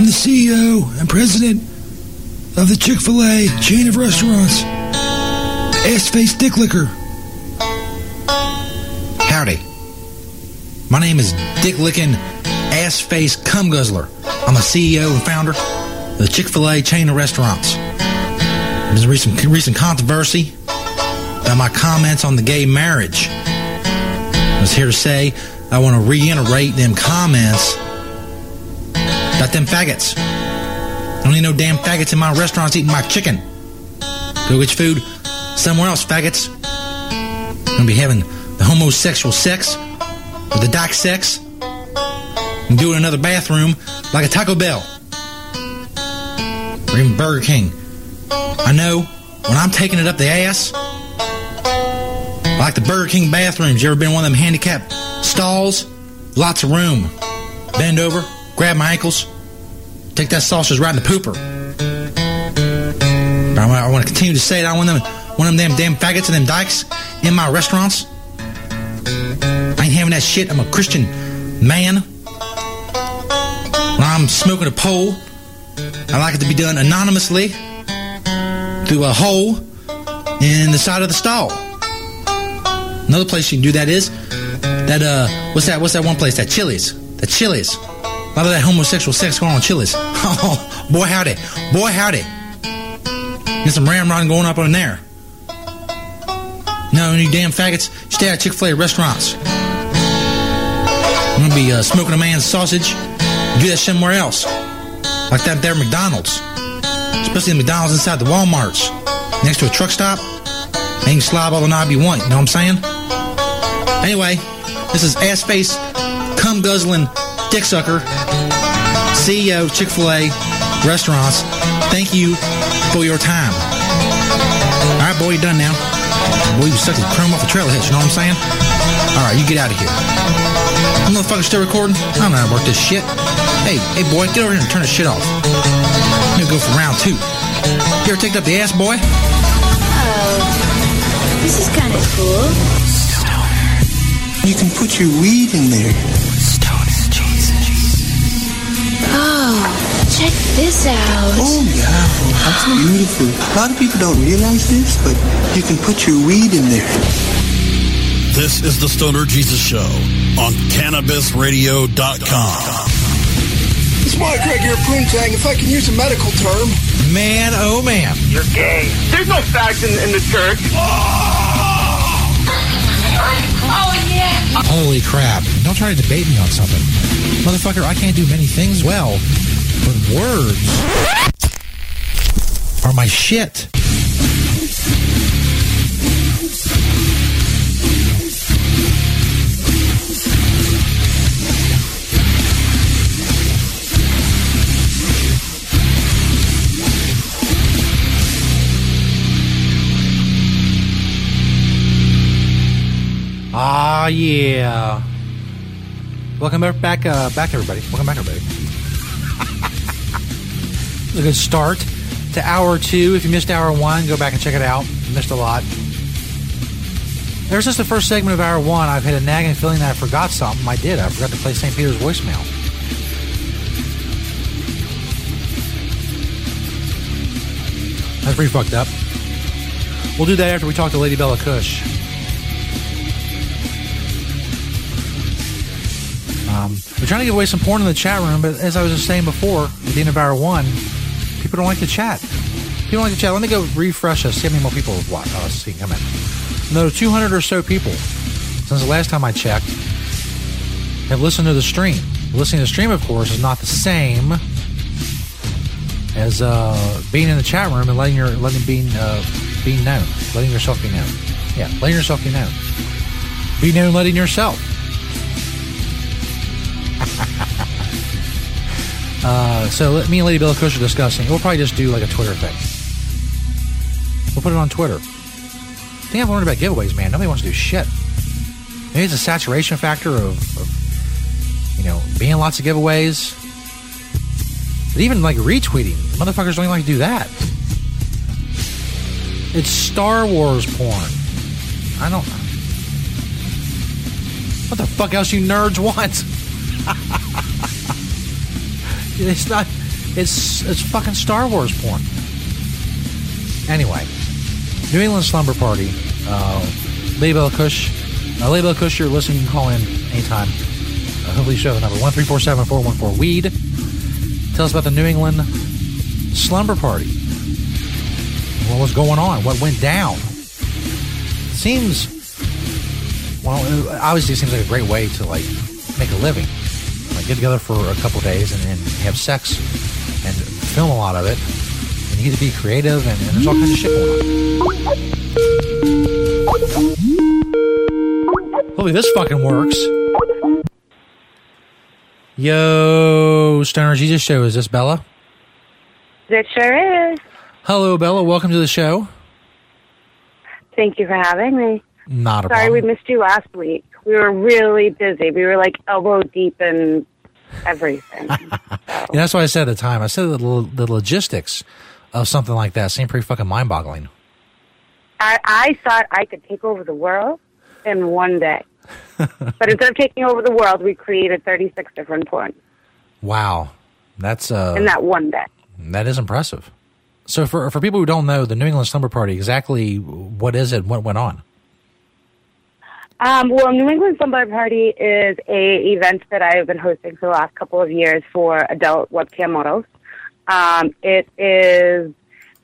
From the CEO and president of the Chick fil A chain of restaurants, Ass Face Dick Licker. Howdy. My name is Dick Lickin' Ass Face Cum Guzzler. I'm the CEO and founder of the Chick fil A chain of restaurants. There's a recent, recent controversy about my comments on the gay marriage. I was here to say I want to reiterate them comments them faggots. Don't need no damn faggots in my restaurants eating my chicken. Go get your food somewhere else, faggots. Gonna be having the homosexual sex or the dyke sex and do it in another bathroom like a Taco Bell or even Burger King. I know when I'm taking it up the ass, like the Burger King bathrooms, you ever been one of them handicapped stalls? Lots of room. Bend over, grab my ankles, take that sausage right in the pooper. But I want, to continue to say it. I want them, one of them damn, damn faggots and them dykes in my restaurants. I ain't having that shit. I'm a Christian man. When I'm smoking a pole, I like it to be done anonymously through a hole in the side of the stall. Another place you can do that is that uh, what's that? What's that one place? That Chili's. That Chili's. Lot of that homosexual sex going on in Chili's. Oh, boy howdy, boy howdy. Get some ramrod going up on there. No, you damn faggots, stay at Chick Fil A restaurants. I'm gonna be uh, smoking a man's sausage. Do that somewhere else, like that there McDonald's, especially the McDonald's inside the WalMarts, next to a truck stop. Can slob all the knob you want. You know what I'm saying? Anyway, this is ass face, cum guzzling, dick sucker, CEO of Chick Fil A restaurants. Thank you for your time. All right, boy, you done now. Boy, you sucking chrome off the trailhead. You know what I'm saying? All right, you get out of here. That motherfucker still recording? I don't know how to work this shit. Hey, hey, boy, get over here and turn this shit off. I'm gonna go for round two. You ever take up the ass, boy? Oh, this is kind of cool. You can put your weed in there. Check this out. Oh, yeah. That's beautiful. A lot of people don't realize this, but you can put your weed in there. This is the Stoner Jesus Show on CannabisRadio.com. It's Mike Craig here, Poontang. If I can use a medical term. Man, oh man. You're gay. There's no fags in, in the church. Oh, oh yeah. Holy crap. Don't try to debate me on something. Motherfucker, I can't do many things well, but words are my shit. Ah, yeah. Welcome back, uh, back, everybody. Welcome back, everybody. A good start to hour two. If you missed hour one, go back and check it out. You missed a lot. Ever since the first segment of hour one, I've had a nagging feeling that I forgot something. I did. I forgot to play St. Peter's voicemail. That's pretty fucked up. We'll do that after we talk to Lady Bella Kush. Um, we're trying to give away some porn in the chat room, but as I was just saying before, at the end of hour one, people don't like to chat. People don't like to chat. Let me go refresh us, see how many more people have watched us see come in. No, 200 or so people since the last time I checked have listened to the stream. Listening to the stream, of course, is not the same as uh, being in the chat room and letting your letting being uh, being known, letting yourself be known. Yeah, letting yourself be known. Be known, letting yourself. Uh, so let- me and Lady Bella Kush are discussing. We'll probably just do like a Twitter thing. We'll put it on Twitter. I think I've learned about giveaways, man. Nobody wants to do shit. Maybe it's a saturation factor of, of you know, being lots of giveaways. But even like retweeting, motherfuckers don't even like to do that. It's Star Wars porn. I don't. What the fuck else you nerds want? it's not. It's it's fucking Star Wars porn. Anyway, New England Slumber Party. Uh, Label Kush. Uh, Label Kush, you're listening. You can call in anytime. Uh, hopefully, show the number one three four seven four one four weed. Tell us about the New England Slumber Party. What was going on? What went down? Seems well. Obviously, it seems like a great way to like make a living. Get together for a couple days and, and have sex and film a lot of it. And you get to be creative and, and there's all kinds of shit going on. Hopefully, this fucking works. Yo, Stoner Jesus Show. Is this Bella? It sure is. Hello, Bella. Welcome to the show. Thank you for having me. Not a Sorry problem. we missed you last week. We were really busy. We were like elbow deep in everything. Yeah, that's what I said at the time. I said the, the logistics of something like that seemed pretty fucking mind boggling. I, I thought I could take over the world in one day. but instead of taking over the world, we created 36 different porns Wow. That's uh in that one day. that is impressive. So for for people who don't know, the New England Slumber Party, exactly what is it? What went on? Um, well, New England Slumber Party is a event that I have been hosting for the last couple of years for adult webcam models. Um, it is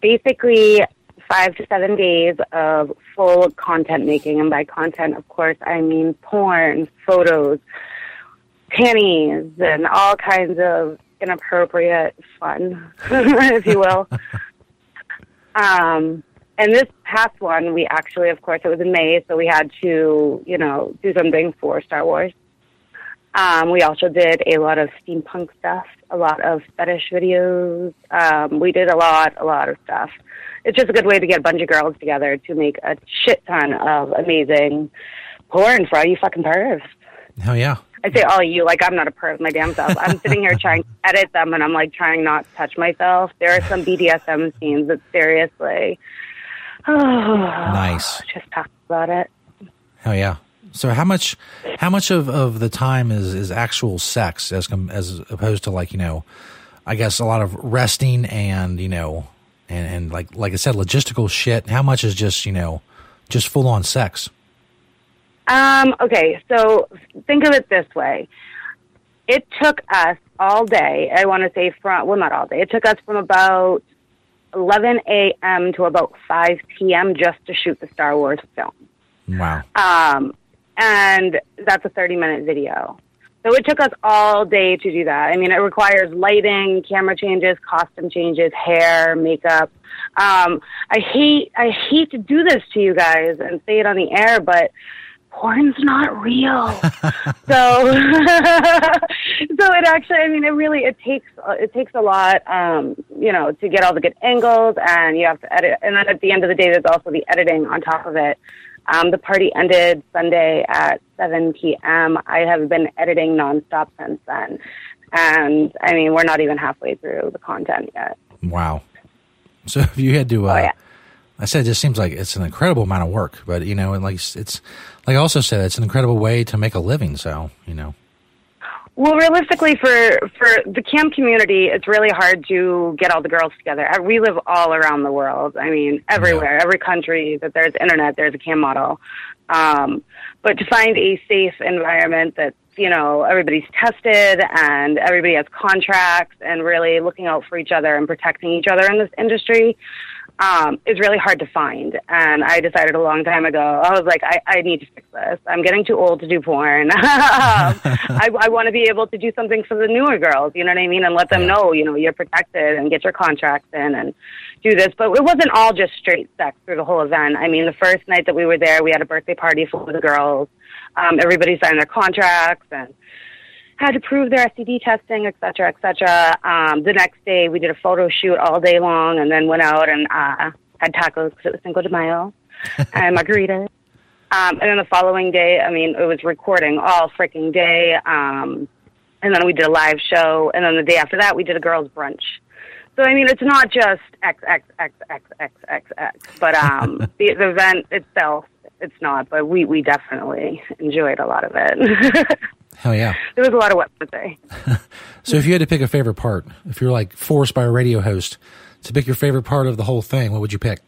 basically five to seven days of full content making, and by content, of course, I mean porn, photos, panties, and all kinds of inappropriate fun, if you will. Um, and this past one, we actually, of course, it was in May, so we had to, you know, do something for Star Wars. Um, we also did a lot of steampunk stuff, a lot of fetish videos. Um, we did a lot, a lot of stuff. It's just a good way to get a bunch of girls together to make a shit ton of amazing porn for all you fucking pervs. Hell yeah. I say all you, like I'm not a perv my damn self. I'm sitting here trying to edit them and I'm like trying not to touch myself. There are some BDSM scenes that seriously, oh, Nice. just talk about it. Hell yeah. So how much how much of, of the time is, is actual sex as com- as opposed to like, you know, I guess a lot of resting and, you know, and, and like like I said, logistical shit. How much is just, you know, just full on sex? Um, okay, so think of it this way. It took us all day, I want to say from, well, not all day, it took us from about 11 a.m. to about 5 p.m. just to shoot the Star Wars film. Wow. Um, and that's a 30 minute video. So it took us all day to do that. I mean, it requires lighting, camera changes, costume changes, hair, makeup. Um, I hate, I hate to do this to you guys and say it on the air, but porn's not real. so, so it actually, I mean, it really, it takes, it takes a lot, um, you know, to get all the good angles and you have to edit. And then at the end of the day, there's also the editing on top of it. Um, the party ended Sunday at 7 p.m. I have been editing nonstop since then. And I mean, we're not even halfway through the content yet. Wow. So if you had to, uh, Oh, yeah. I said it just seems like it's an incredible amount of work, but you know, and like it's like I also said, it's an incredible way to make a living. So you know, Well, realistically, for for the cam community, it's really hard to get all the girls together. Uh, We live all around the world. I mean, everywhere, every country that there's internet, there's a cam model. Um, but to find a safe environment that you know everybody's tested and everybody has contracts and really looking out for each other and protecting each other in this industry um, is really hard to find. And I decided a long time ago, I was like, I, I need to fix this. I'm getting too old to do porn. I, I want to be able to do something for the newer girls, you know what I mean? And let them know, you know, you're protected and get your contracts in and do this. But it wasn't all just straight sex through the whole event. I mean, the first night that we were there, we had a birthday party for the girls. Um, everybody signed their contracts and had to prove their STD testing, et cetera, et cetera. Um, the next day, we did a photo shoot all day long, and then went out and uh, had tacos because it was Cinco de Mayo and margaritas. Um, and then the following day, I mean, it was recording all freaking day. Um, and then we did a live show. And then the day after that, we did a girls' brunch. So I mean, it's not just X X X X X X X, but um, the, the event itself, it's not. But we we definitely enjoyed a lot of it. Hell yeah! There was a lot of what to say. So if you had to pick a favorite part, if you're like forced by a radio host to pick your favorite part of the whole thing, what would you pick?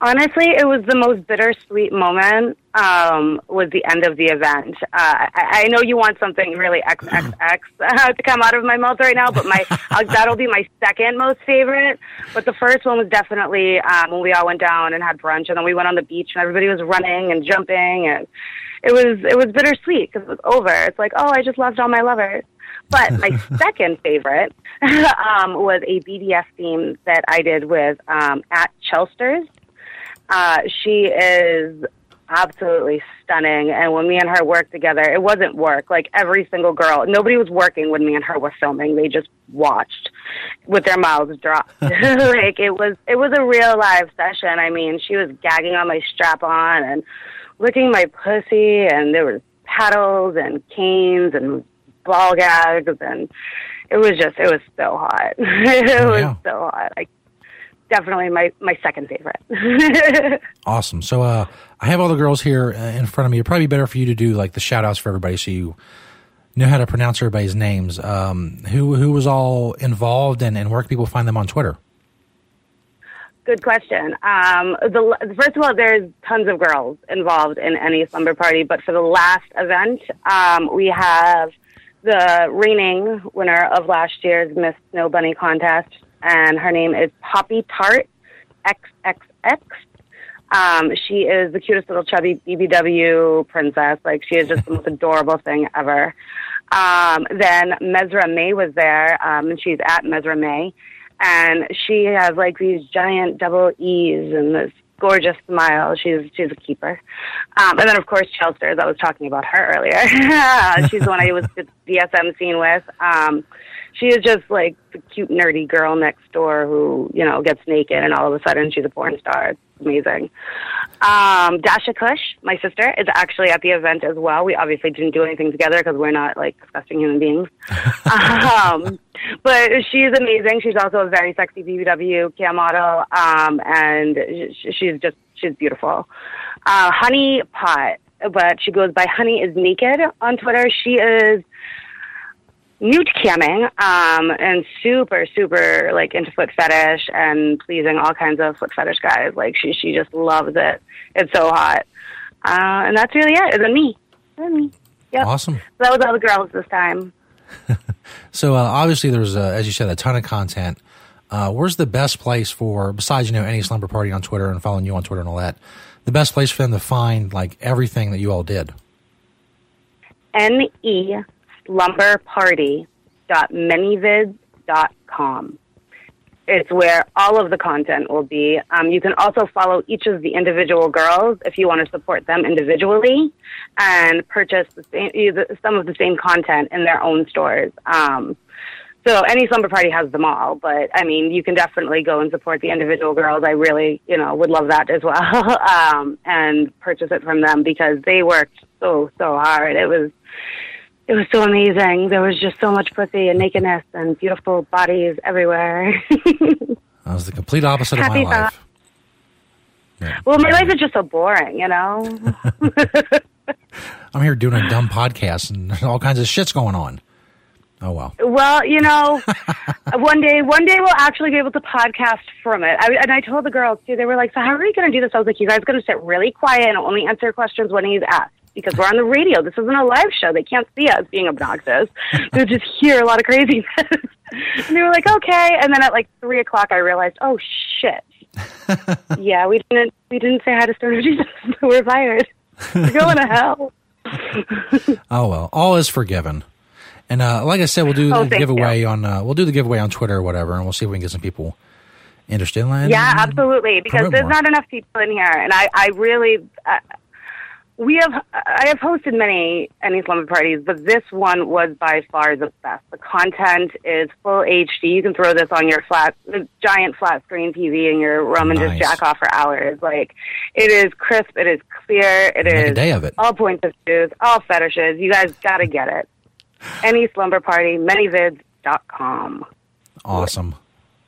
Honestly, it was the most bittersweet moment. Um, was the end of the event. Uh, I, I know you want something really XXX uh, to come out of my mouth right now, but my uh, that'll be my second most favorite. But the first one was definitely um, when we all went down and had brunch, and then we went on the beach, and everybody was running and jumping, and it was it was bittersweet because it was over. It's like, oh, I just loved all my lovers. But my second favorite um, was a BDSM scene that I did with um, at Chelsters. Uh, she is absolutely stunning. And when me and her worked together, it wasn't work. Like every single girl, nobody was working when me and her were filming. They just watched with their mouths dropped. like it was, it was a real live session. I mean, she was gagging on my strap on and licking my pussy, and there was paddles and canes and ball gags, and it was just, it was so hot. it Oh, was so hot. Like definitely my my second favorite. Awesome. So uh, I have all the girls here uh, in front of me. It'd probably be better for you to do like the shout outs for everybody so you know how to pronounce everybody's names. Um, who who was all involved and, and where can people find them on Twitter? Good question. Um, the first of all, there's tons of girls involved in NE slumber party, but for the last event, um, we have the reigning winner of last year's Miss Snow Bunny contest, and her name is Poppy Tart XXX. Um, she is the cutest little chubby BBW princess. Like she is just the most adorable thing ever. Um, then Mesra May was there, um, and she's at Mesra May, and she has like these giant double E's and this gorgeous smile. She's she's a keeper. Um, and then of course Chelsters. I was talking about her earlier. she's the one I was the DSM scene with. Um, she is just like the cute nerdy girl next door who you know gets naked and all of a sudden she's a porn star. It's amazing. Um, Dasha Kush, my sister, is actually at the event as well. We obviously didn't do anything together because we're not like disgusting human beings. um, but she's amazing. She's also a very sexy BBW cam model, um, and sh- she's just she's beautiful. Uh, Honey Pot, but she goes by Honey is Naked on Twitter. She is nude camming um, and super super like into foot fetish and pleasing all kinds of foot fetish guys like she she just loves it it's so hot uh, and that's really it and then me and me yep Awesome. so that was all the girls this time So uh, obviously there's uh, as you said a ton of content. Uh, where's the best place for besides you know NE slumber party on Twitter and following you on Twitter and all that? The best place for them to find like everything that you all did. ne slumberparty.manyvids.com. It's where all of the content will be. Um, you can also follow each of the individual girls if you want to support them individually and purchase the same, some of the same content in their own stores. Um, so NE slumber party has them all, but I mean, you can definitely go and support the individual girls. I really, you know, would love that as well, um, and purchase it from them because they worked so so hard. It was it was so amazing. There was just so much pussy and nakedness and beautiful bodies everywhere. That was the complete opposite Happy of my life. Yeah. well, my life is just so boring, you know. I'm here doing a dumb podcast and all kinds of shit's going on. Oh well. Well, you know, one day, one day we'll actually be able to podcast from it. I, and I told the girls too. They were like, "So how are you going to do this?" I was like, "You guys going to sit really quiet and only answer questions when he's asked." Because we're on the radio. This isn't a live show. They can't see us being obnoxious. They'll just hear a lot of craziness. and they were like, okay. And then at like three o'clock, I realized, oh shit. yeah, we didn't we didn't say hi to Stoner Jesus. we're fired. We're going to hell. Oh well. All is forgiven. And uh, like I said, we'll do Oh, the giveaway on uh, we'll do the giveaway on Twitter or whatever, and we'll see if we can get some people interested. And, Yeah, absolutely. Because there's more. not enough people in here, and I, I really, uh, we have I have hosted many any slumber parties, but this one was by far the best. The content is full HD. You can throw this on your flat, giant flat screen TV in your room and Nice. just jack off for hours. Like it is crisp, it is clear, it Make is a day of it. all points of views, all fetishes. You guys got to get it. NE slumber party, manyvids.com. Awesome.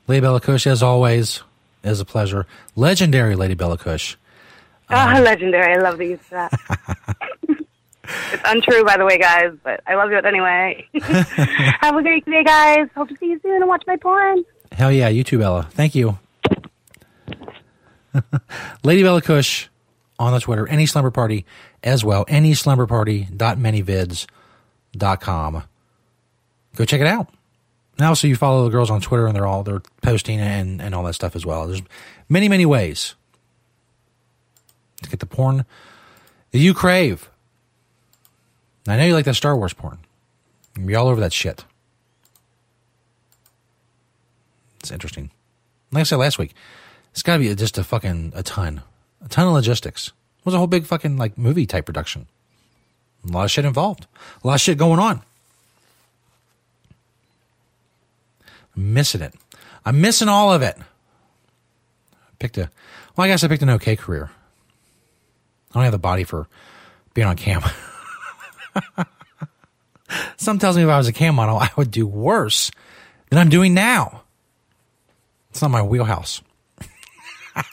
Lady Bella Kush, as always, is a pleasure. Legendary Lady Bella Kush. Ah, legendary. I love these. That. it's untrue, by the way, guys, but I love it anyway. Have a great day, guys. Hope to see you soon and watch my porn. Hell yeah, you too, Bella. Thank you. Lady Bella Kush on the Twitter. NE slumber party as well. NE slumber party.manyvids.com. Go check it out. Now, so you follow the girls on Twitter and they're all they're posting and, and all that stuff as well. There's many, many ways to get the porn that you crave. And I know you like that Star Wars porn. You're all over that shit. It's interesting. Like I said last week, it's got to be just a fucking a ton, a ton of logistics. It was a whole big fucking like movie type production. A lot of shit involved. A lot of shit going on. I'm missing it. I'm missing all of it. I picked a, well, I guess I picked an okay career. I don't have the body for being on cam. Some tells me if I was a cam model, I would do worse than I'm doing now. It's not my wheelhouse.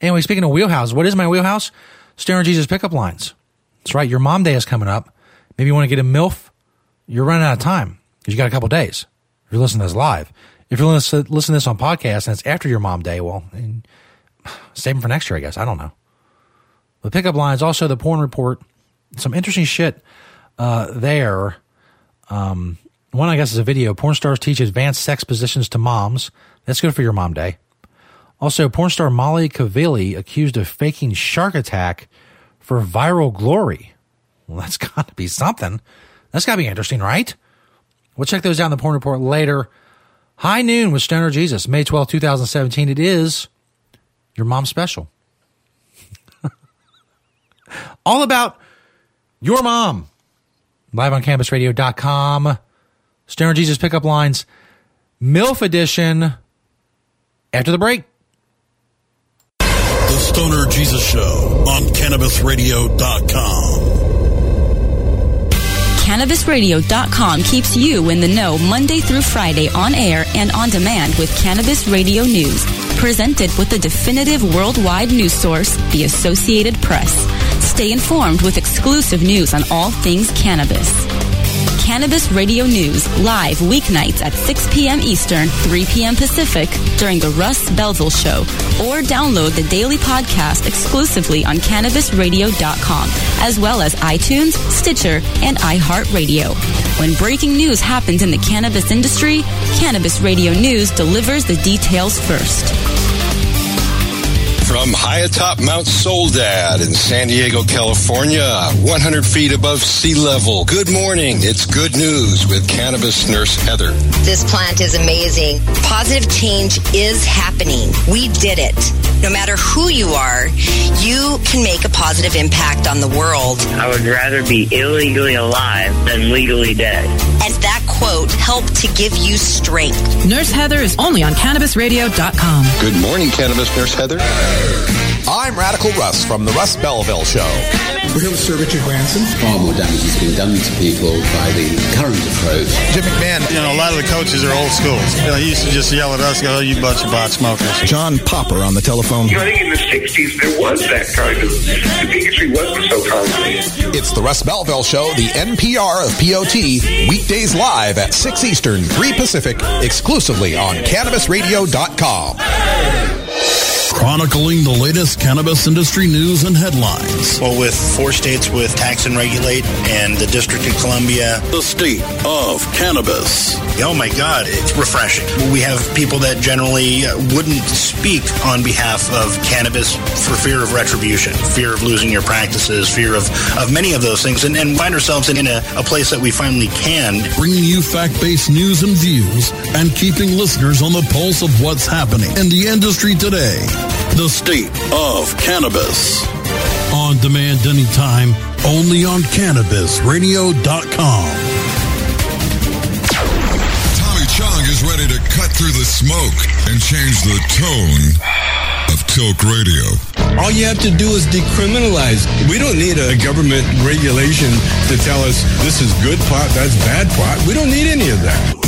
anyway, speaking of wheelhouse, what is my wheelhouse? Stoner Jesus pickup lines. That's right. Your mom day is coming up. Maybe you want to get a MILF. You're running out of time because you got a couple days. If you're listening to this live, if you're listening to this on podcast and it's after your mom day, well, save them for next year, I guess. I don't know. The pickup lines, also the porn report, some interesting shit uh, there. Um, one, I guess, is a video. Porn stars teach advanced sex positions to moms. That's good for your mom day. Also, porn star Molly Cavalli accused of faking shark attack for viral glory. Well, that's got to be something. That's got to be interesting, right? We'll check those in the porn report later. High noon with Stoner Jesus, May 12, 2017. It is your mom special. All about your mom. Live on CannabisRadio.com. Stoner Jesus pickup lines, MILF edition after the break. The Stoner Jesus Show on CannabisRadio.com. CannabisRadio.com keeps you in the know Monday through Friday on air and on demand with Cannabis Radio News. Presented with the definitive worldwide news source, the Associated Press. Stay informed with exclusive news on all things cannabis. Cannabis Radio News live weeknights at 6 p.m. Eastern, 3 p.m. Pacific during the Russ Belville Show, or download the daily podcast exclusively on CannabisRadio.com, as well as iTunes, Stitcher, and iHeartRadio. When breaking news happens in the cannabis industry, Cannabis Radio News delivers the details first. From high atop Mount Soledad in San Diego, California, 100 feet above sea level. Good morning. It's good news with cannabis nurse Heather. This plant is amazing. Positive change is happening. We did it. No matter who you are, you can make a positive impact on the world. I would rather be illegally alive than legally dead. And that quote helped to give you strength. Nurse Heather is only on CannabisRadio.com. Good morning, cannabis nurse Heather. I'm Radical Russ from the Russ Belville Show. We're here with Sir Richard Branson. Far more damage has been done to people by the current approach. Jim McMahon. You know, a lot of the coaches are old school. You know, he used to just yell at us, go, oh, you bunch of pot smokers. John Popper on the telephone. You know, I think in the 60s there was that kind of, the bigotry wasn't so common. It's the Russ Belville Show, the NPR of POT, weekdays live at 6 Eastern, 3 Pacific, exclusively on CannabisRadio.com. Chronicling the latest cannabis industry news and headlines. Well, with four states with tax and regulate and the District of Columbia. The state of cannabis. Oh my God, it's refreshing. We have people that generally uh, wouldn't speak on behalf of cannabis for fear of retribution, fear of losing your practices, fear of, of many of those things, and, and find ourselves in a, a place that we finally can. Bringing you fact based news and views and keeping listeners on the pulse of what's happening in the industry today. The state of cannabis on On demand anytime, only on CannabisRadio.com. Tommy Chong is ready to cut through the smoke and change the tone of Tilk Radio. All you have to do is decriminalize. We don't need a government regulation to tell us this is good pot, that's bad pot. We don't need any of that.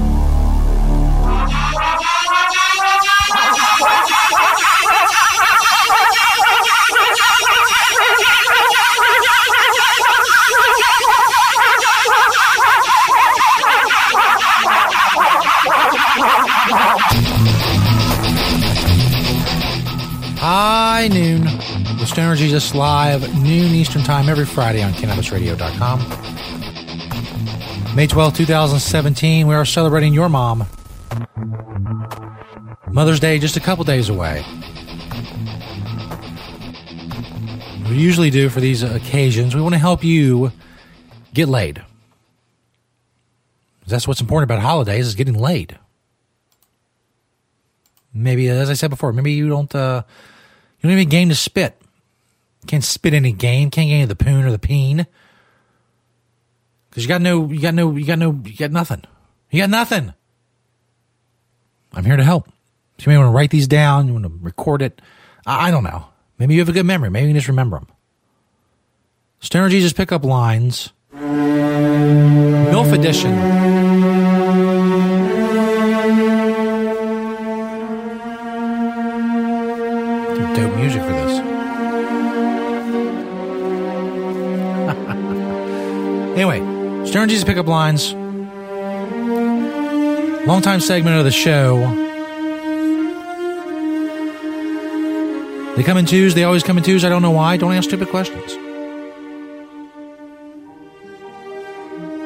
High noon. The Stoner Jesus live, noon Eastern Time every Friday on CannabisRadio.com. May 12, 2017, we are celebrating your mom. Mother's Day just a couple days away. We usually do for these occasions, we want to help you get laid. That's what's important about holidays is getting laid. Maybe, as I said before, maybe you don't, uh, you don't even game to spit. Can't spit any game. Can't get any of the poon or the peen. Cause you got no, you got no, you got no, you got nothing. You got nothing. I'm here to help. So you may want to write these down. You want to record it. I, I don't know. Maybe you have a good memory. Maybe you can just remember them. Stoner Jesus pickup lines. MILF edition. Dope music for this. anyway, Stoner Jesus pickup lines. Long time segment of the show. They come in twos. They always come in twos. I don't know why. Don't ask stupid questions.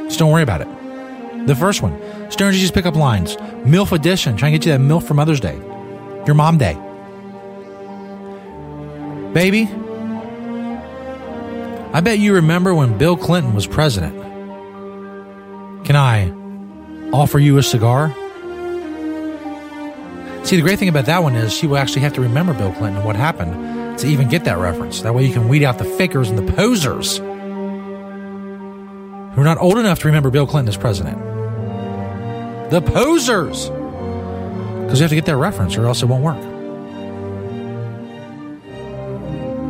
Just don't worry about it. The first one, Stoner Jesus pickup lines. MILF edition. Trying to get you that MILF for Mother's Day. Your mom day. Baby, I bet you remember when Bill Clinton was president. Can I offer you a cigar? See, the great thing about that one is she will actually have to remember Bill Clinton and what happened to even get that reference. That way you can weed out the fakers and the posers who are not old enough to remember Bill Clinton as president. The posers! Because you have to get that reference or else it won't work.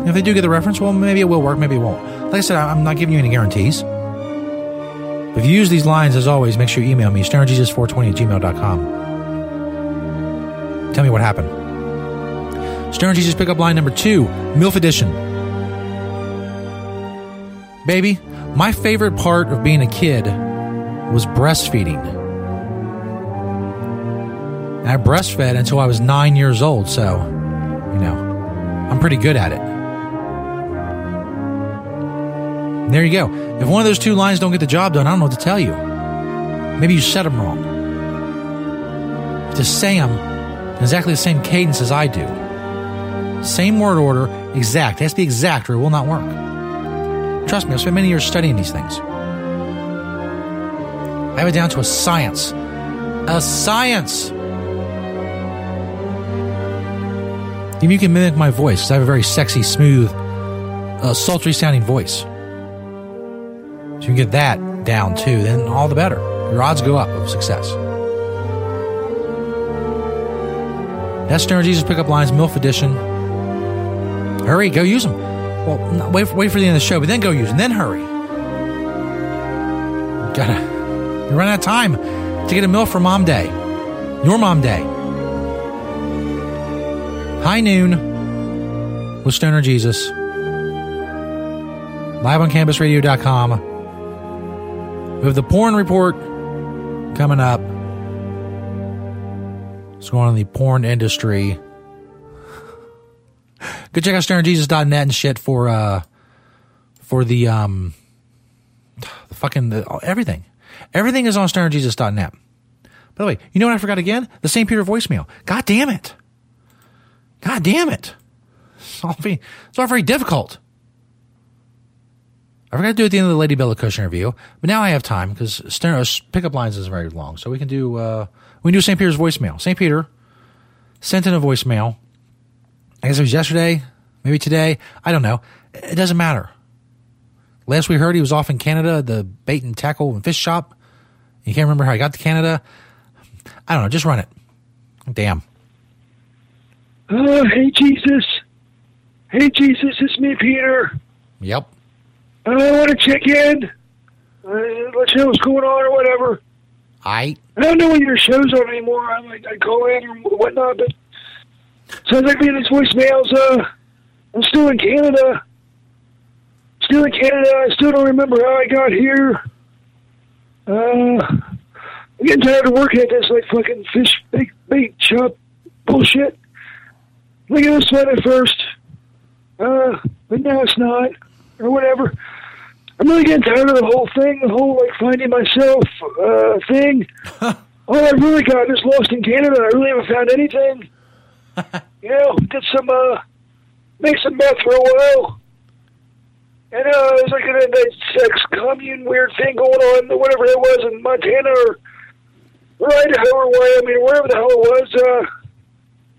If they do get the reference, well, maybe it will work, maybe it won't. Like I said, I'm not giving you any guarantees. If you use these lines, as always, make sure you email me, stonerjesus420 at gmail.com. Tell me what happened. Stoner Jesus pickup line number two, MILF edition. Baby, my favorite part of being a kid was breastfeeding. And I breastfed until I was nine years old, so, you know, I'm pretty good at it. There you go. If one of those two lines don't get the job done, I don't know what to tell you. Maybe you said them wrong. Just say them exactly the same cadence as I do. Same word order, exact. It has to be exact or it will not work. Trust me, I've spent many years studying these things. I have it down to a science. A science! Even you can mimic my voice because I have a very sexy, smooth, uh, sultry sounding voice. So you can get that down too, then all the better. Your odds go up of success. That's Stoner Jesus pickup lines, MILF edition. Hurry, go use them. Well, no, wait, wait for the end of the show, but then go use them. Then hurry. You Gotta. You run out of time to get a MILF for Mom Day. Your Mom Day. High noon with Stoner Jesus. Live on CannabisRadio.com. We have the porn report coming up. What's going on in the porn industry? Go check out stonerjesus.net and shit for uh for the um, the fucking the, everything. Everything is on stonerjesus.net. By the way, you know what I forgot again? The St. Peter voicemail. God damn it. God damn it. It's all it's all very difficult. I forgot to do it at the end of the Lady Bella Kush interview, but now I have time because pickup lines is very long, so we can do uh, we can do St. Peter's voicemail. St. Peter sent in a voicemail. I guess it was yesterday, maybe today. I don't know. It doesn't matter. Last we heard, he was off in Canada, the bait and tackle and fish shop. You can't remember how he got to Canada. I don't know. Just run it. Damn. Oh, hey, Jesus. Hey, Jesus, it's me, Peter. Yep. I want to check in. Uh, let's see what's going on or whatever. I. I don't know when your show's on anymore. I like I call in or whatnot, but sounds like me in these voicemails. Uh, I'm still in Canada. Still in Canada. I still don't remember how I got here. Uh, I'm getting tired of working at this like fucking fish bait, bait shop bullshit. Like it was fun at first, uh, but now it's not, or whatever. I'm really getting tired of the whole thing, the whole like finding myself uh, thing. All I really got is lost in Canada. I really haven't found anything. you know, did some uh, make some meth for a while. And uh, it was like a, a sex commune weird thing going on, whatever it was in Montana or right, Idaho or Wyoming, or wherever the hell it was. Uh,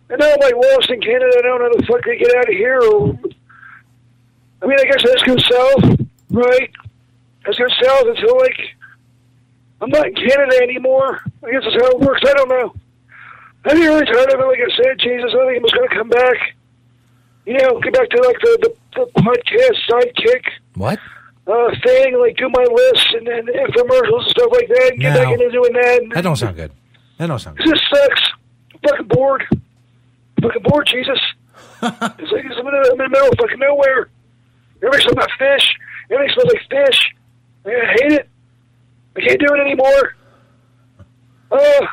and now I'm like lost in Canada. I don't know how the fuck to get out of here. Or, I mean, I guess I just go south, right? Go south until like I'm not in Canada anymore. I guess that's how it works. I don't know. I'm really tired of it. Like I said, Jesus, I think I'm just gonna come back. You know, get back to like the the, the podcast sidekick What? uh, thing, like do my lists and then infomercials and stuff like that. Get No. back into doing that. And That don't sound good. That don't sound good. this sucks. I'm fucking bored. I'm fucking bored, Jesus. it's like I'm in, the, I'm in the middle of fucking nowhere. Everything smells like fish. Everything smells like fish. I hate it. I can't do it anymore. Uh,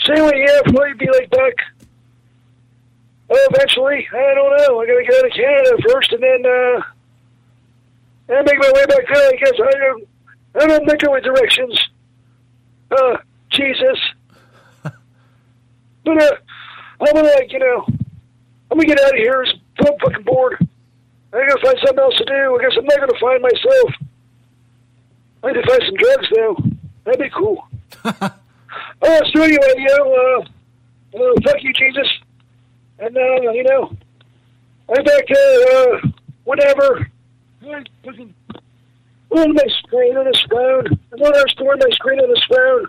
same way, yeah, probably be like back. Uh, eventually, I don't know. I gotta get out of Canada first, and then uh, and make my way back there. I guess I don't. I don't think of directions. Uh, Jesus. But uh, I'm gonna like you know, I'm gonna get out of here. I'm fucking bored. I gotta find something else to do. I guess I'm not gonna find myself. I need to find some drugs though. That'd be cool. uh, so anyway, you know, uh, uh, fuck you, Jesus, and uh, you know, I'm back to uh, whatever. I fucking on my screen on this phone. I'm on storing my screen on this phone.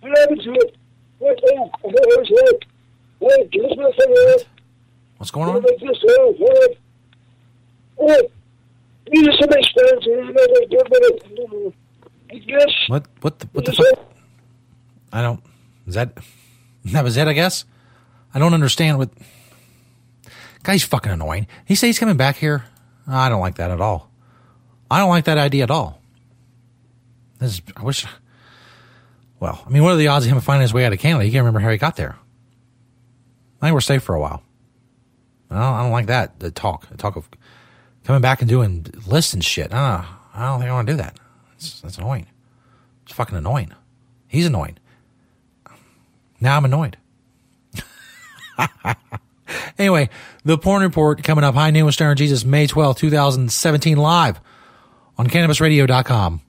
What happened to it? What the hell? What was that? What? Give this motherfucker up. What's going on? Like this, oh, what? What? You just somebody's phones and you know they do it. I. What? What? The, what the fuck? I don't. Is that? That was it. I guess. I don't understand what. Guy's fucking annoying. He says he's coming back here. I don't like that at all. I don't like that idea at all. This is, I wish. Well, I mean, what are the odds of him finding his way out of Canada? You can't remember how he got there. I think we're safe for a while. I don't, I don't like that. The talk, the talk of coming back and doing lists and shit. Uh, I don't think I want to do that. It's, that's annoying. It's fucking annoying. He's annoying. Now I'm annoyed. anyway, the porn report coming up. High Noon with Stoner Jesus, May 12, 2017, live on CannabisRadio.com.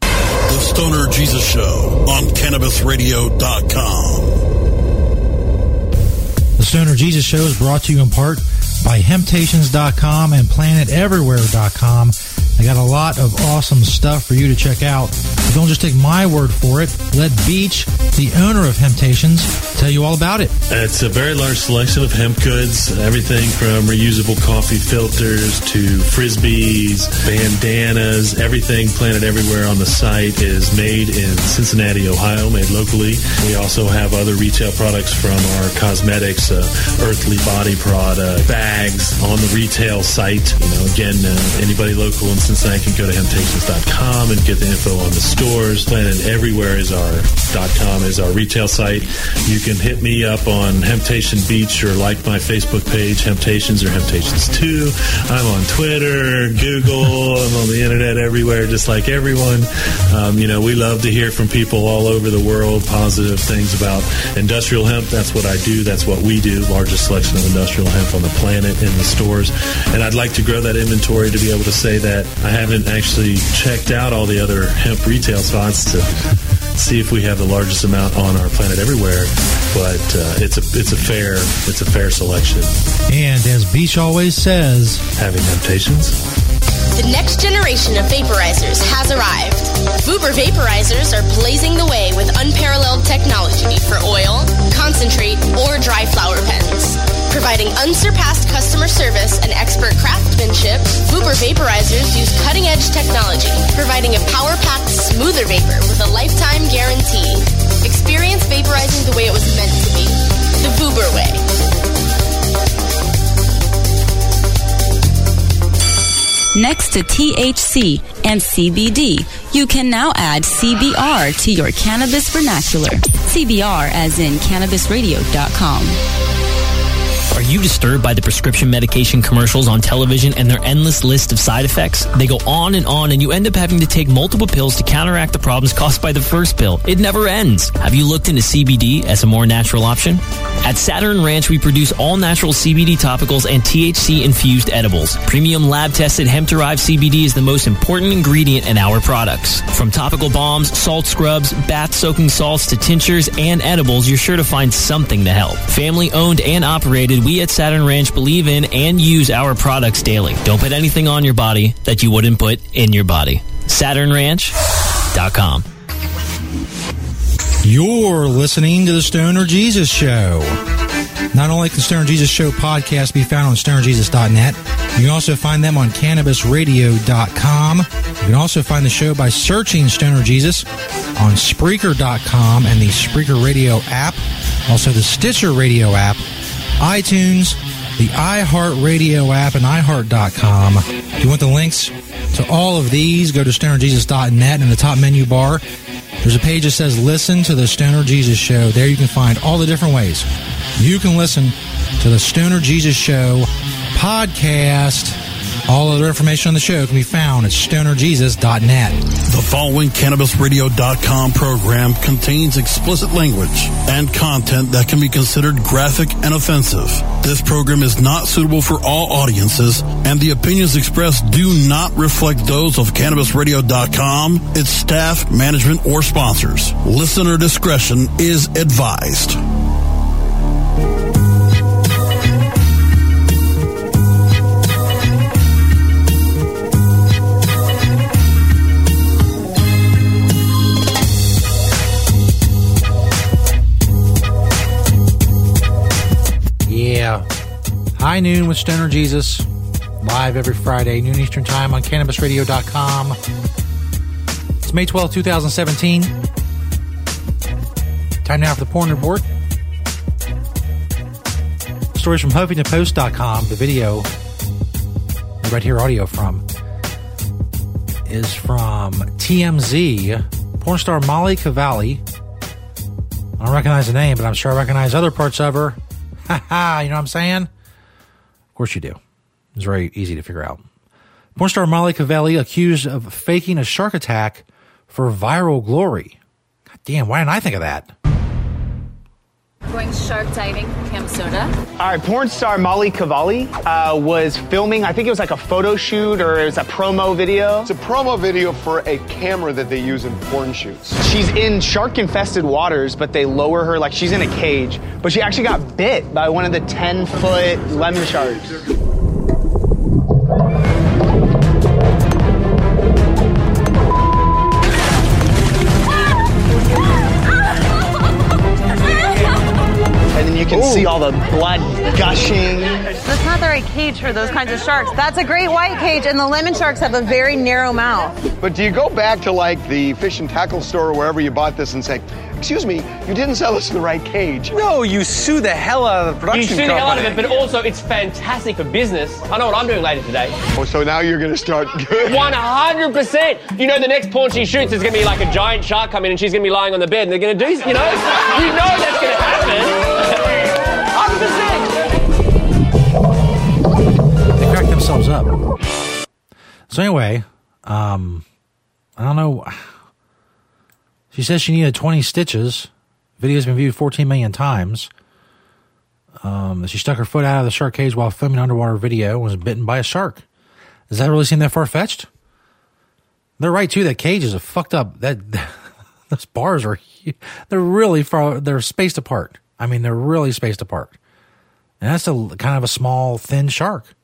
The Stoner Jesus Show on CannabisRadio.com. The Stoner Jesus Show is brought to you in part by Hemptations.com and PlanetEverywhere.com. They got a lot of awesome stuff for you to check out. But don't just take my word for it. Let Beach, the owner of Hemptations, tell you all about it. It's a very large selection of hemp goods, everything from reusable coffee filters to frisbees, bandanas, everything planted everywhere on the site is made in Cincinnati, Ohio, made locally. We also have other retail products from our cosmetics, uh, earthly body product, bags on the retail site. You know, again, uh, anybody local in Cincinnati can go to hemptations.com and get the info on the stores. Planet Everywhere is our .com is our retail site. You can hit me up on Hemptation Beach or like my Facebook page, Hemptations or Hemptations 2. I'm on Twitter, Google, I'm on the internet everywhere, just like everyone. Um, you know, we love to hear from people all over the world, positive things about industrial hemp. That's what I do. That's what we do. Largest selection of industrial hemp on the planet in the stores. And I'd like to grow that inventory to be able to say that I haven't actually checked out all the other hemp retail spots to see if we have the largest amount on our planet everywhere. But uh, it's a it's a fair it's a fair selection. And as Beach always says, having temptations. The next generation of vaporizers has arrived. Vuber vaporizers are blazing the way with unparalleled technology for oil, concentrate, or dry flower pens. Providing unsurpassed customer service and expert craftsmanship, Vuber vaporizers use cutting edge technology, providing a power packed, smoother vapor with a lifetime guarantee. Experience vaporizing the way it was meant to be the Vuber way. Next to THC and CBD, you can now add CBR to your cannabis vernacular. CBR as in cannabisradio.com. Are you disturbed by the prescription medication commercials on television and their endless list of side effects? They go on and on, and you end up having to take multiple pills to counteract the problems caused by the first pill. It never ends. Have you looked into CBD as a more natural option? At Saturn Ranch, we produce all natural CBD topicals and THC infused edibles. Premium lab tested hemp derived CBD is the most important ingredient in our products. From topical balms, salt scrubs, bath soaking salts to tinctures and edibles, you're sure to find something to help. Family owned and operated, we at Saturn Ranch believe in and use our products daily. Don't put anything on your body that you wouldn't put in your body. SaturnRanch.com. You're listening to the Stoner Jesus Show. Not only can Stoner Jesus Show podcast be found on stonerjesus.net, you can also find them on cannabisradio.com. You can also find the show by searching Stoner Jesus on Spreaker.com and the Spreaker Radio app, also the Stitcher Radio app, iTunes, the iHeartRadio app, and iHeart.com. If you want the links to all of these, go to stonerjesus.net in the top menu bar. There's a page that says Listen to the Stoner Jesus Show. There you can find all the different ways you can listen to the Stoner Jesus Show podcast. All other information on the show can be found at stonerjesus.net. The following CannabisRadio.com program contains explicit language and content that can be considered graphic and offensive. This program is not suitable for all audiences, and the opinions expressed do not reflect those of CannabisRadio.com, its staff, management, or sponsors. Listener discretion is advised. High noon with Stoner Jesus. Live every Friday, noon Eastern Time on CannabisRadio.com. It's May 12, 2017. Time now for the porn report. Stories from HuffingtonPost.com. The video right here audio from is from TMZ. Porn star Molly Cavalli. I don't recognize the name, but I'm sure I recognize other parts of her. Ha ha, you know what I'm saying? Of course you do. It's very easy to figure out. Porn star Molly Cavalli accused of faking a shark attack for viral glory. God damn, why didn't I think of that? Going shark diving, Cam Soda. All right, porn star Molly Cavalli uh, was filming, I think it was like a photo shoot or it was a promo video. It's a promo video for a camera that they use in porn shoots. She's in shark infested waters, but they lower her like she's in a cage. But she actually got bit by one of the 10 foot lemon sharks. And then you can see all the blood gushing. That's not the right cage for those kinds of sharks. That's a great white cage, and the lemon sharks have a very narrow mouth. But do you go back to like the fish and tackle store or wherever you bought this and say, Excuse me, you didn't sell us the right cage. No, you sue the hell out of the production You sue the hell out of it, but also it's fantastic for business. I know what I'm doing later today. Oh, so now you're gonna start. 100%. You know, the next porn she shoots is going to be like a giant shark coming and she's going to be lying on the bed and they're going to do, you know, you know that's going to happen. So anyway, um, I don't know. She says she needed 20 stitches. Video's been viewed 14 million times. Um, she stuck her foot out of the shark cage while filming underwater video and was bitten by a shark. Does that really seem that far fetched? They're right too. That cage is a fucked up. That those bars are they're really far. They're spaced apart. I mean, they're really spaced apart. And that's a kind of a small, thin shark.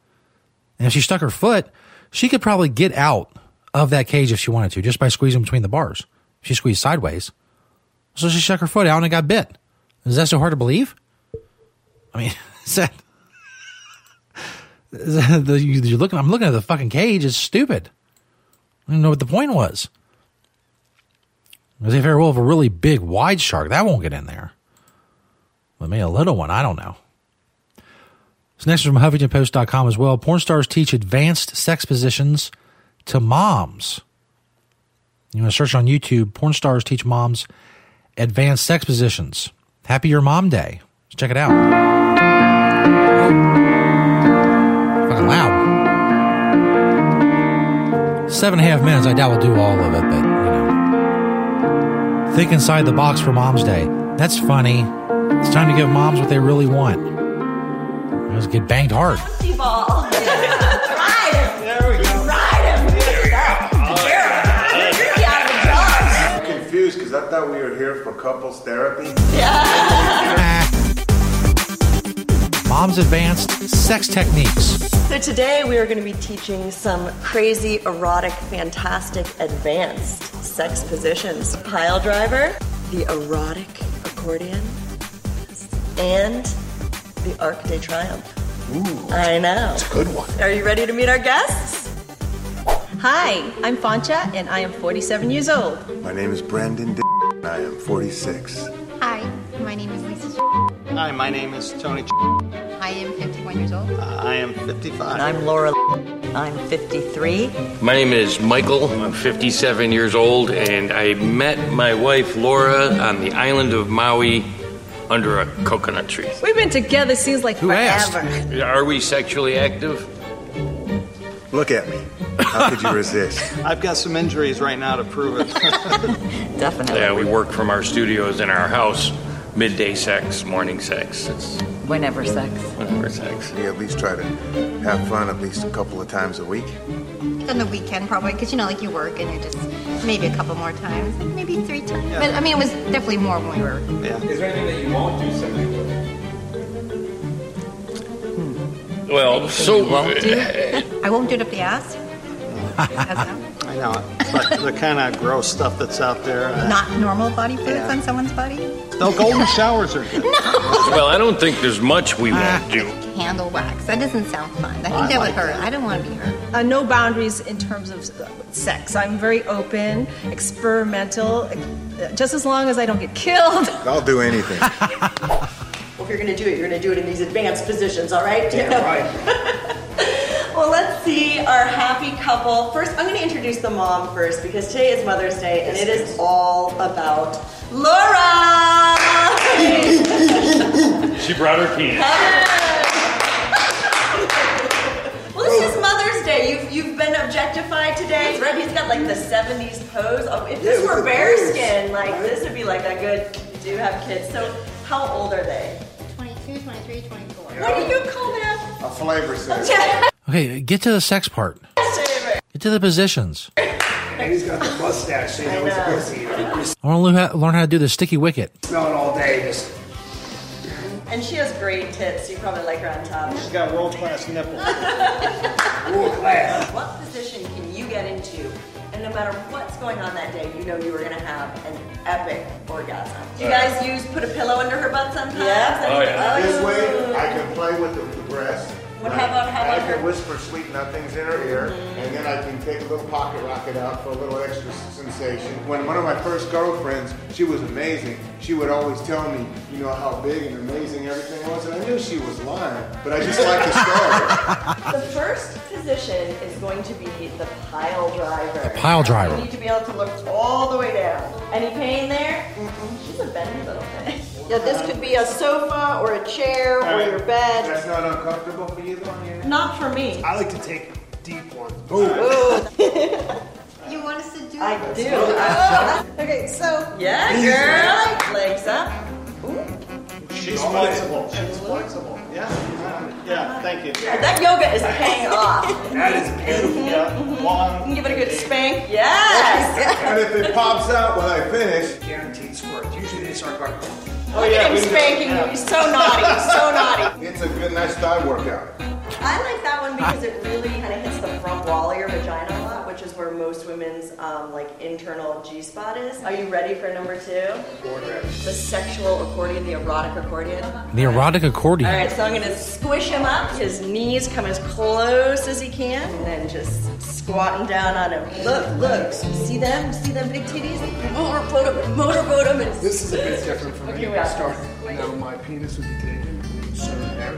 And if she stuck her foot, she could probably get out of that cage if she wanted to, just by squeezing between the bars. She squeezed sideways. So she stuck her foot out and got bit. Is that so hard to believe? I mean, is that, is that the, you- you're looking, I'm looking at the fucking cage. It's stupid. I don't know what the point was. Because if there were a really big, wide shark, that won't get in there. But maybe a little one, I don't know. Next is from HuffingtonPost.com as well. Porn stars teach advanced sex positions to moms. You want to search on YouTube, porn stars teach moms advanced sex positions. Happy Your Mom Day. Let's check it out. Fucking loud. Seven and a half minutes. I doubt we'll do all of it, but you know. Think inside the box for Mom's Day. That's funny. It's time to give moms what they really want. Let's get banged hard. ball. Ride him. There we go. Ride him. There we go. I'm confused because I thought we were here for couples therapy. Yeah. Mom's advanced sex techniques. So today we are going to be teaching some crazy, erotic, fantastic, advanced sex positions. Pile driver, the erotic accordion, and the Arc de Triomphe. Ooh, I know. It's a good one. Are you ready to meet our guests? Hi, I'm Fancha, and I am 47 years old. My name is Brandon D. and I am 46. Hi, my name is Lisa. Hi, my name is Tony. I am 51 years old. Uh, I am 55. And I'm Laura. I'm 53. My name is Michael. I'm 57 years old, and I met my wife Laura on the island of Maui under a coconut tree. We've been together seems like forever. Asked? Are we sexually active? Look at me. How could you resist? I've got some injuries right now to prove it. Definitely. Yeah, we work from our studios in our house. Midday sex, morning sex. It's Whenever sex. Whenever sex. Do you at least try to have fun at least a couple of times a week? On the weekend, probably, because you know, like you work and you're just maybe a couple more times, maybe three times. But I mean, it was definitely more when we were. Yeah. Is there anything that you won't do sexually? Well, so won't do. I won't do it up the ass. I know, but the kind of gross stuff that's out there. uh, Not normal body fluids Yeah. on someone's body. No, golden showers are good. No. well, I don't think there's much we won't do. Candle wax. That doesn't sound fun. I think I that like would hurt. I don't want to be hurt. Uh, no boundaries in terms of uh, sex. I'm very open, experimental, uh, just as long as I don't get killed. I'll do anything. Well, if you're going to do it, you're going to do it in these advanced positions, all right? Yeah, right. well, let's see our happy couple. First, I'm going to introduce the mom first because today is Mother's Day and it is all about Laura. She brought her penis. Mother's Day. You've, you've been objectified today. Right? He's got like the 70s pose. Oh, if this Yeah, were with the bearskin, like this would be like a good. Do have kids. So, how old are they? 22, 23, 24. What do you call them? A flavor set. Okay, get to the sex part. Get to the positions. And he's got the mustache, so you know he's a pussy. I want to learn how, learn how to do the sticky wicket. Smell it all day. Just And she has great tits. You probably like her on top. She's got world class nipples. world class. What position can you get into? And no matter what's going on that day, you know you are going to have an epic orgasm. Do you guys use put a pillow under her butt sometimes? Yeah. Oh, yeah. Oh. This way, I can play with the, the breast. What, how about, how I can her? whisper sweet nothings in her ear, and then I can take a little pocket rocket out for a little extra sensation. When one of my first girlfriends, she was amazing. She would always tell me, you know, how big and amazing everything was, and I knew she was lying, but I just like the story. The first position is going to be the pile driver. The pile driver. You need to be able to look all the way down. Any pain there? Mm-mm. She's a bendy little thing. Yeah, this could be a sofa or a chair or your bed. That's not uncomfortable for you, though? Not for me. I like to take deep ones. Boom. You want us to do I this? do. Okay, so. Yeah, girl. Legs up. She's flexible. She's flexible. Yeah. Yeah, thank you. That yoga is paying off. That is beautiful. Yeah. Mm-hmm. One. You can give it a good spank. Yes. And if it pops out when I finish, Guaranteed squirt. Usually they start going. Look at him spanking you. He's so naughty. He's so naughty. it's a good, nice thigh workout. I like that one because it really kind of hits the front wall of your vagina a lot, which is where most women's um, like internal G spot is. Are you ready for number two? The sexual accordion, the erotic accordion. The erotic accordion. All right, so I'm gonna squish him up. His knees come as close as he can, and then just squatting down on him. Look, look, see them? See them big titties? Motorboat him, motorboat him, and This is a bit different me. Okay, we got Start. Now my penis would be taken.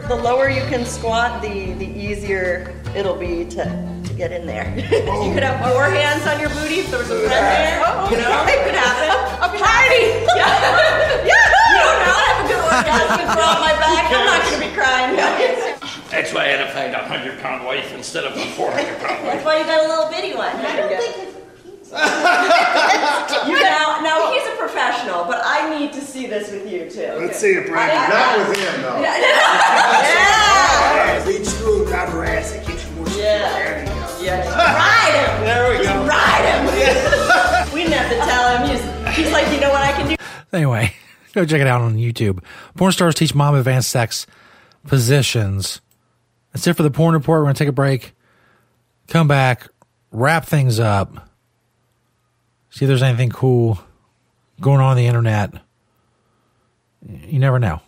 The lower you can squat, the the easier it'll be to, to get in there. you could have four hands on your booty if there was a friend there. Oh, you know, it could happen. A party. Yeah. yeah. You don't know. I have a good orgasm throw my back. I'm not gonna be crying. That's why I had to find a hundred pound wife instead of a four hundred pound wife. That's why you got a little bitty one. I don't think you now, now he's a professional, but I need to see this with you too. Let's see it, Brandon. Not with him, though. Yeah. yeah. Reach through and grab her ass and get you more. Yeah. There you go. Yeah. Ride him. There we Just go. Ride him. Yeah. we didn't have to tell him. He's, he's like, you know what I can do? Anyway, go check it out on YouTube. Porn stars teach mom advanced sex positions. That's it for the porn report. We're going to take a break, come back, wrap things up, see if there's anything cool going on, on the internet. You never know.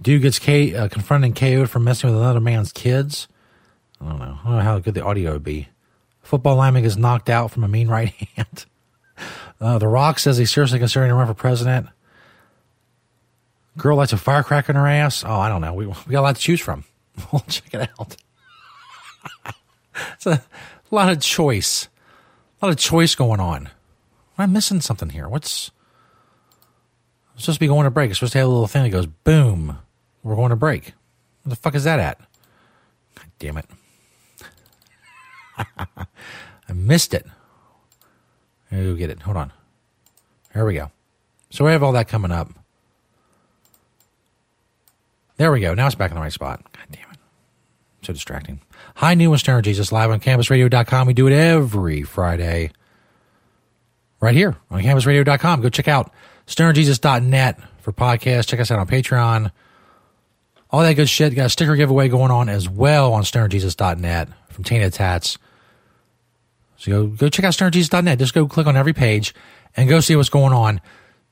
Dude gets K, uh, confronted and KO'd for messing with another man's kids. I don't know. I don't know how good the audio would be. Football lineman gets knocked out from a mean right hand. Uh, the Rock says he's seriously considering to run for president. Girl lights a firecracker in her ass. Oh, I don't know. We, we got a lot to choose from. We'll check it out. it's a lot of choice. A lot of choice going on. Am I missing something here? What's. I'm supposed to be going to break. Supposed to have a little thing that goes boom. We're going to break. What the fuck is that at? God damn it. I missed it. Go get it. Hold on. There we go. So we have all that coming up. There we go. Now it's back in the right spot. God damn it. So distracting. Hi, New and Jesus live on cannabisradio.com. We do it every Friday. Right here on cannabisradio.com. Go check out stonerjesus.net for podcasts. Check us out on Patreon. All that good shit. Got a sticker giveaway going on as well on stonerjesus.net from Tainted Tats. So go, go check out stonerjesus.net. Just go click on every page and go see what's going on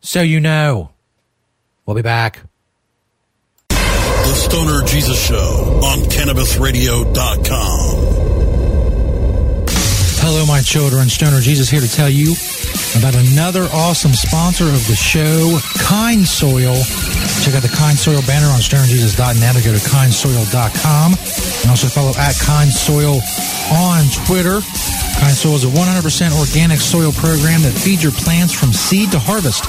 so you know. We'll be back. The Stoner Jesus Show on CannabisRadio.com. Hello, my children. Stoner Jesus here to tell you about another awesome sponsor of the show, Kind Soil. Check out the Kind Soil banner on stonerjesus.net or go to kindsoil.com. And also follow at Kind Soil on Twitter. Kind Soil is a 100% organic soil program that feeds your plants from seed to harvest.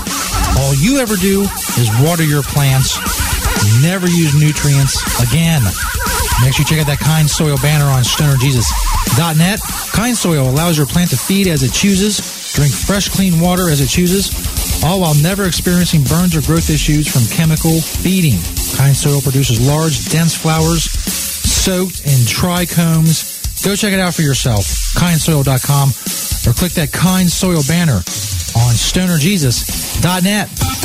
All you ever do is water your plants, never use nutrients again. Make sure you check out that Kind Soil banner on stonerjesus.net. Kind Soil allows your plant to feed as it chooses, drink fresh, clean water as it chooses, all while never experiencing burns or growth issues from chemical feeding. Kind Soil produces large, dense flowers soaked in trichomes. Go check it out for yourself, kindsoil.com, or click that Kind Soil banner on stonerjesus.net.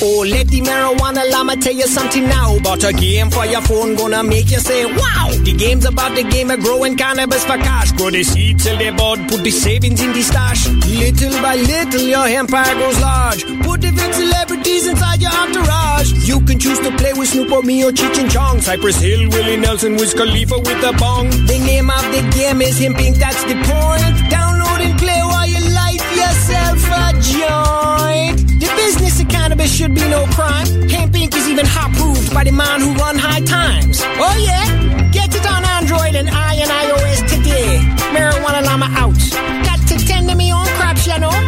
Oh, let the marijuana llama tell you something now about a game for your phone gonna make you say, wow! The game's about the game of growing cannabis for cash. Grow the seed till they bud, put the savings in the stash. Little by little, your empire grows large. Put big celebrities inside your entourage. You can choose to play with Snoop or me or Cheech and Chong. Cypress Hill, Willie Nelson, Wiz Khalifa with a bong. The name of the game is Hempire, that's the point. Download and play while you light yourself a joint. Should be no crime. Hempire is even hot proved by the man who run high times. Oh yeah? Get it on Android and I and iOS today. Marijuana Llama out. Got to tend to me own crops, you know.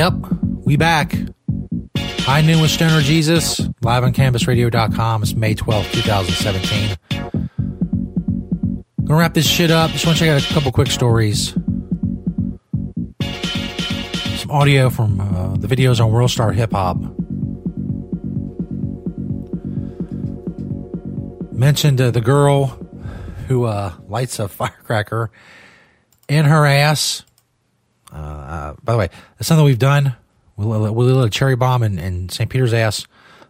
Yep, we back. High Noon with Stoner Jesus, live on CannabisRadio.com. It's May 12th, 2017. Gonna wrap this shit up. Just want to check out a couple quick stories. Some audio from uh, the videos on World Star Hip Hop. Mentioned uh, the girl who uh, lights a firecracker in her ass. Uh, uh, by the way, that's something we've done. We lit, we lit a little cherry bomb in, in St. Peter's ass,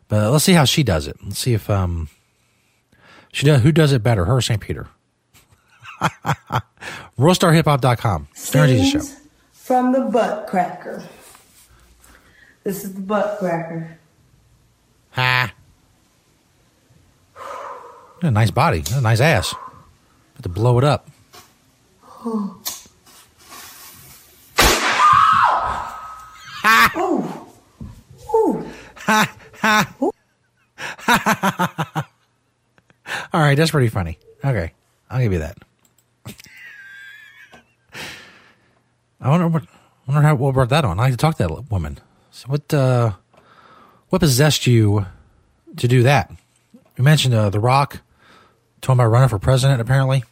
but let's see how she does it. Let's see if um she does. Who does it better, her or St. Peter? WorldStarHipHop.com. Jesus Show. From the butt cracker. This is the butt cracker. Ha. Got a nice body. A nice ass. Have to blow it up. Oh. Ha. Ha. All right, that's pretty funny. Okay, I'll give you that. I wonder what wonder how what brought that on. I like to talk to that woman. So what uh what possessed you to do that? You mentioned uh, The Rock talking about running for president apparently.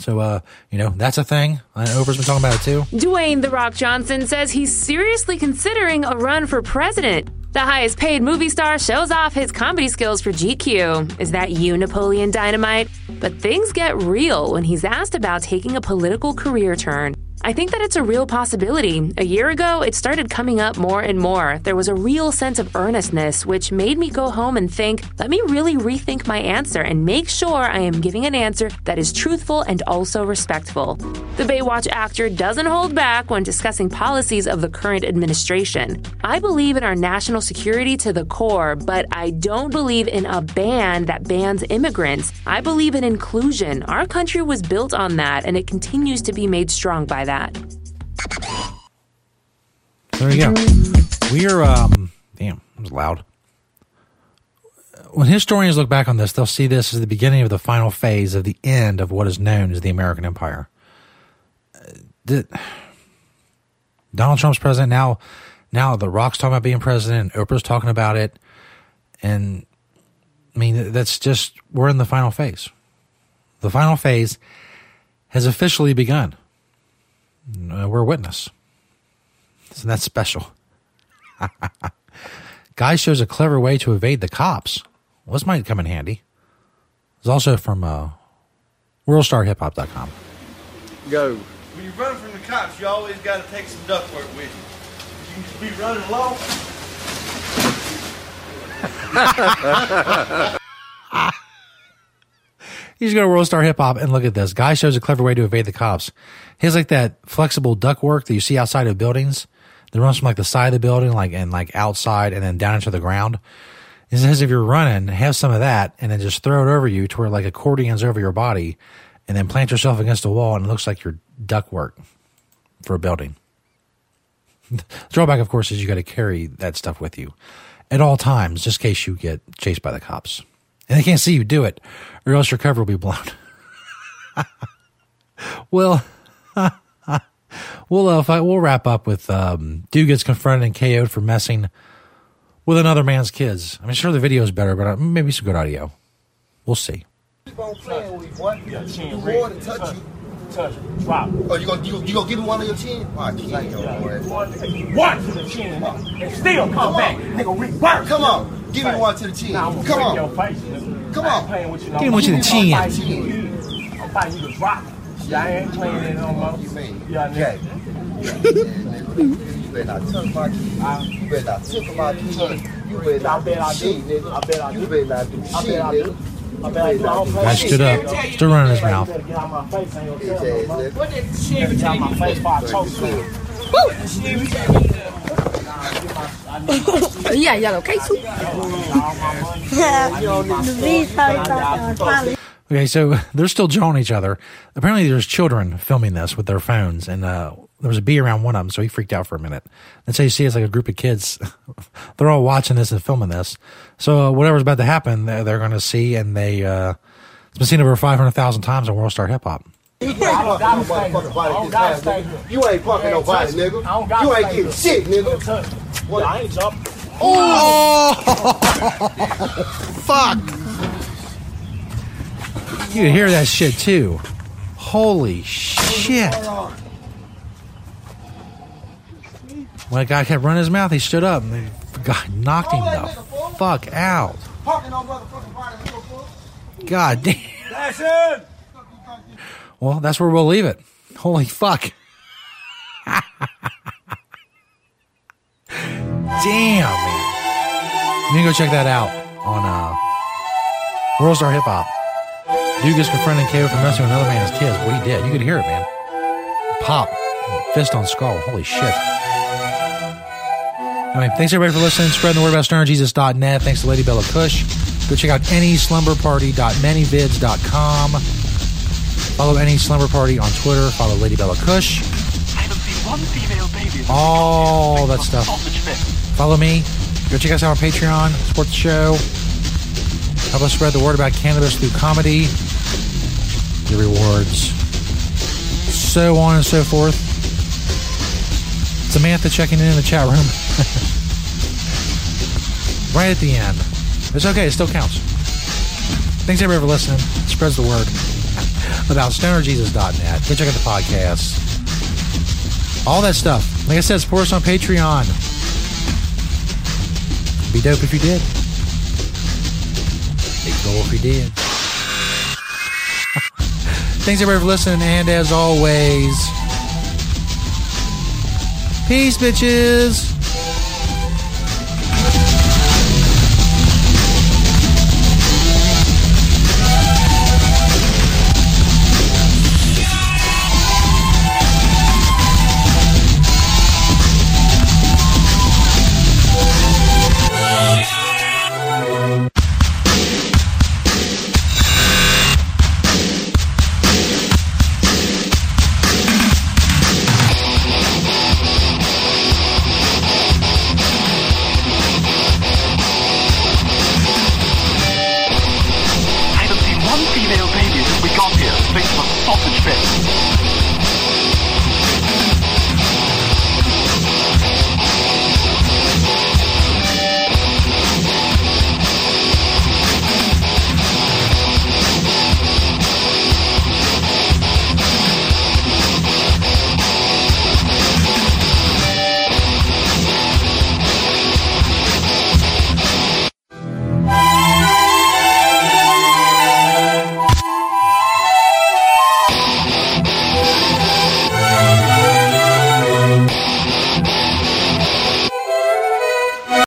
So uh, you know, that's a thing. I know Oprah's been talking about it too. Dwayne The Rock Johnson says he's seriously considering a run for president. The highest paid movie star shows off his comedy skills for GQ. Is that you, Napoleon Dynamite? But things get real when he's asked about taking a political career turn. I think that it's a real possibility. A year ago, it started coming up more and more. There was a real sense of earnestness, which made me go home and think, let me really rethink my answer and make sure I am giving an answer that is truthful and also respectful. The Baywatch actor doesn't hold back when discussing policies of the current administration. I believe in our national security to the core, but I don't believe in a ban that bans immigrants. I believe in inclusion. Our country was built on that, and it continues to be made strong by that. There you go. We are um damn, it was loud. When historians look back on this, they'll see this as the beginning of the final phase of the end of what is known as the American Empire. Uh, the- Donald Trump's president now. Now the Rock's talking about being president. Oprah's talking about it, and I mean that's just we're in the final phase. The final phase has officially begun. Uh, we're a witness. Isn't that special? Guy shows a clever way to evade the cops. Well, this might come in handy. It's also from uh, WorldStarHipHop.com. Go. When you run from the cops, you always got to take some ductwork with you. You can just be running low. You just go to World Star Hip Hop and look at this. Guy shows a clever way to evade the cops. He has like that flexible duct work that you see outside of buildings. That runs from like the side of the building, like and like outside, and then down into the ground. He says if you're running, have some of that, and then just throw it over you to where like accordions over your body, and then plant yourself against a wall, and it looks like your duct work for a building. The drawback, of course, is you got to carry that stuff with you at all times, just in case you get chased by the cops. And they can't see you do it, or else your cover will be blown. well, we'll uh, fi- we'll wrap up with um, dude gets confronted and KO'd for messing with another man's kids. I mean, sure the video is better, but uh, maybe some good audio. We'll see. Keep on playing with you, boy. Yeah, chin, do more than touch you. Touch it. Drop. Oh, you gonna you, gonna- you gonna give me one on your chin? Oh, Why can't you, boy? One to the chin, nigga. And still come back. Nigga, reverse. Come on, give me one to the chin. Nah, Come on. your face, nigga. Come on. playing with you no Give me one to the I'm chin. fighting you. I'm fighting you to drop. Yeah, I ain't playing it no more. Yeah, nigga. You better not touch my kid. You better not tickle my kid. You better not do shit, nigga. I bet I do. You better not do shit, bet I do. nigga. I bet I do. I don't play Guy shit. stood up, still running his mouth. You better get out my face. I ain't gonna tell no more. You better get out my face before I choke you. Yeah, yellow cake. Okay, so they're still jawing each other. Apparently, there's children filming this with their phones, and uh, there was a bee around one of them, so he freaked out for a minute. And so you see, it's like a group of kids. they're all watching this and filming this. So uh, whatever's about to happen, they're, they're going to see, and they uh, it's been seen over five hundred thousand times on World Star Hip Hop. You ain't punking no motherfucking body this time, nigga. You ain't punking nobody, nigga. You ain't getting shit, nigga. What? I ain't jumping. Oh, fuck! You hear that shit too. Holy shit! When a guy kept running his mouth, he stood up and the guy knocked him the fuck out. Punking no motherfucking body, nigga, fool. God damn. That's it. Well, that's where we'll leave it. Holy fuck. Damn, man. You can go check that out on uh, World Star Hip Hop. Dude gets confronted and KO for messing with another man's kids. What he did. You could hear it, man. Pop. Fist on skull. Holy shit. Anyway, thanks everybody for listening. Spreading the word about stonerjesus.net. Thanks to Lady Bella Kush. Go check out neslumberparty.manyvids.com. Follow NE Slumber Party on Twitter. Follow Lady Bella Kush. All that stuff. Follow me. Go check us out on Patreon. Support the show. Help us spread the word about cannabis through comedy. The rewards. So on and so forth. Samantha checking in in the chat room. right at the end. It's okay. It still counts. Thanks everybody for listening. Spreads the word about stonerjesus.net. Go check out the podcast. All that stuff. Like I said, support us on Patreon. Be dope if you did. Big goal if you did. Thanks everybody for listening, and as always, peace, bitches.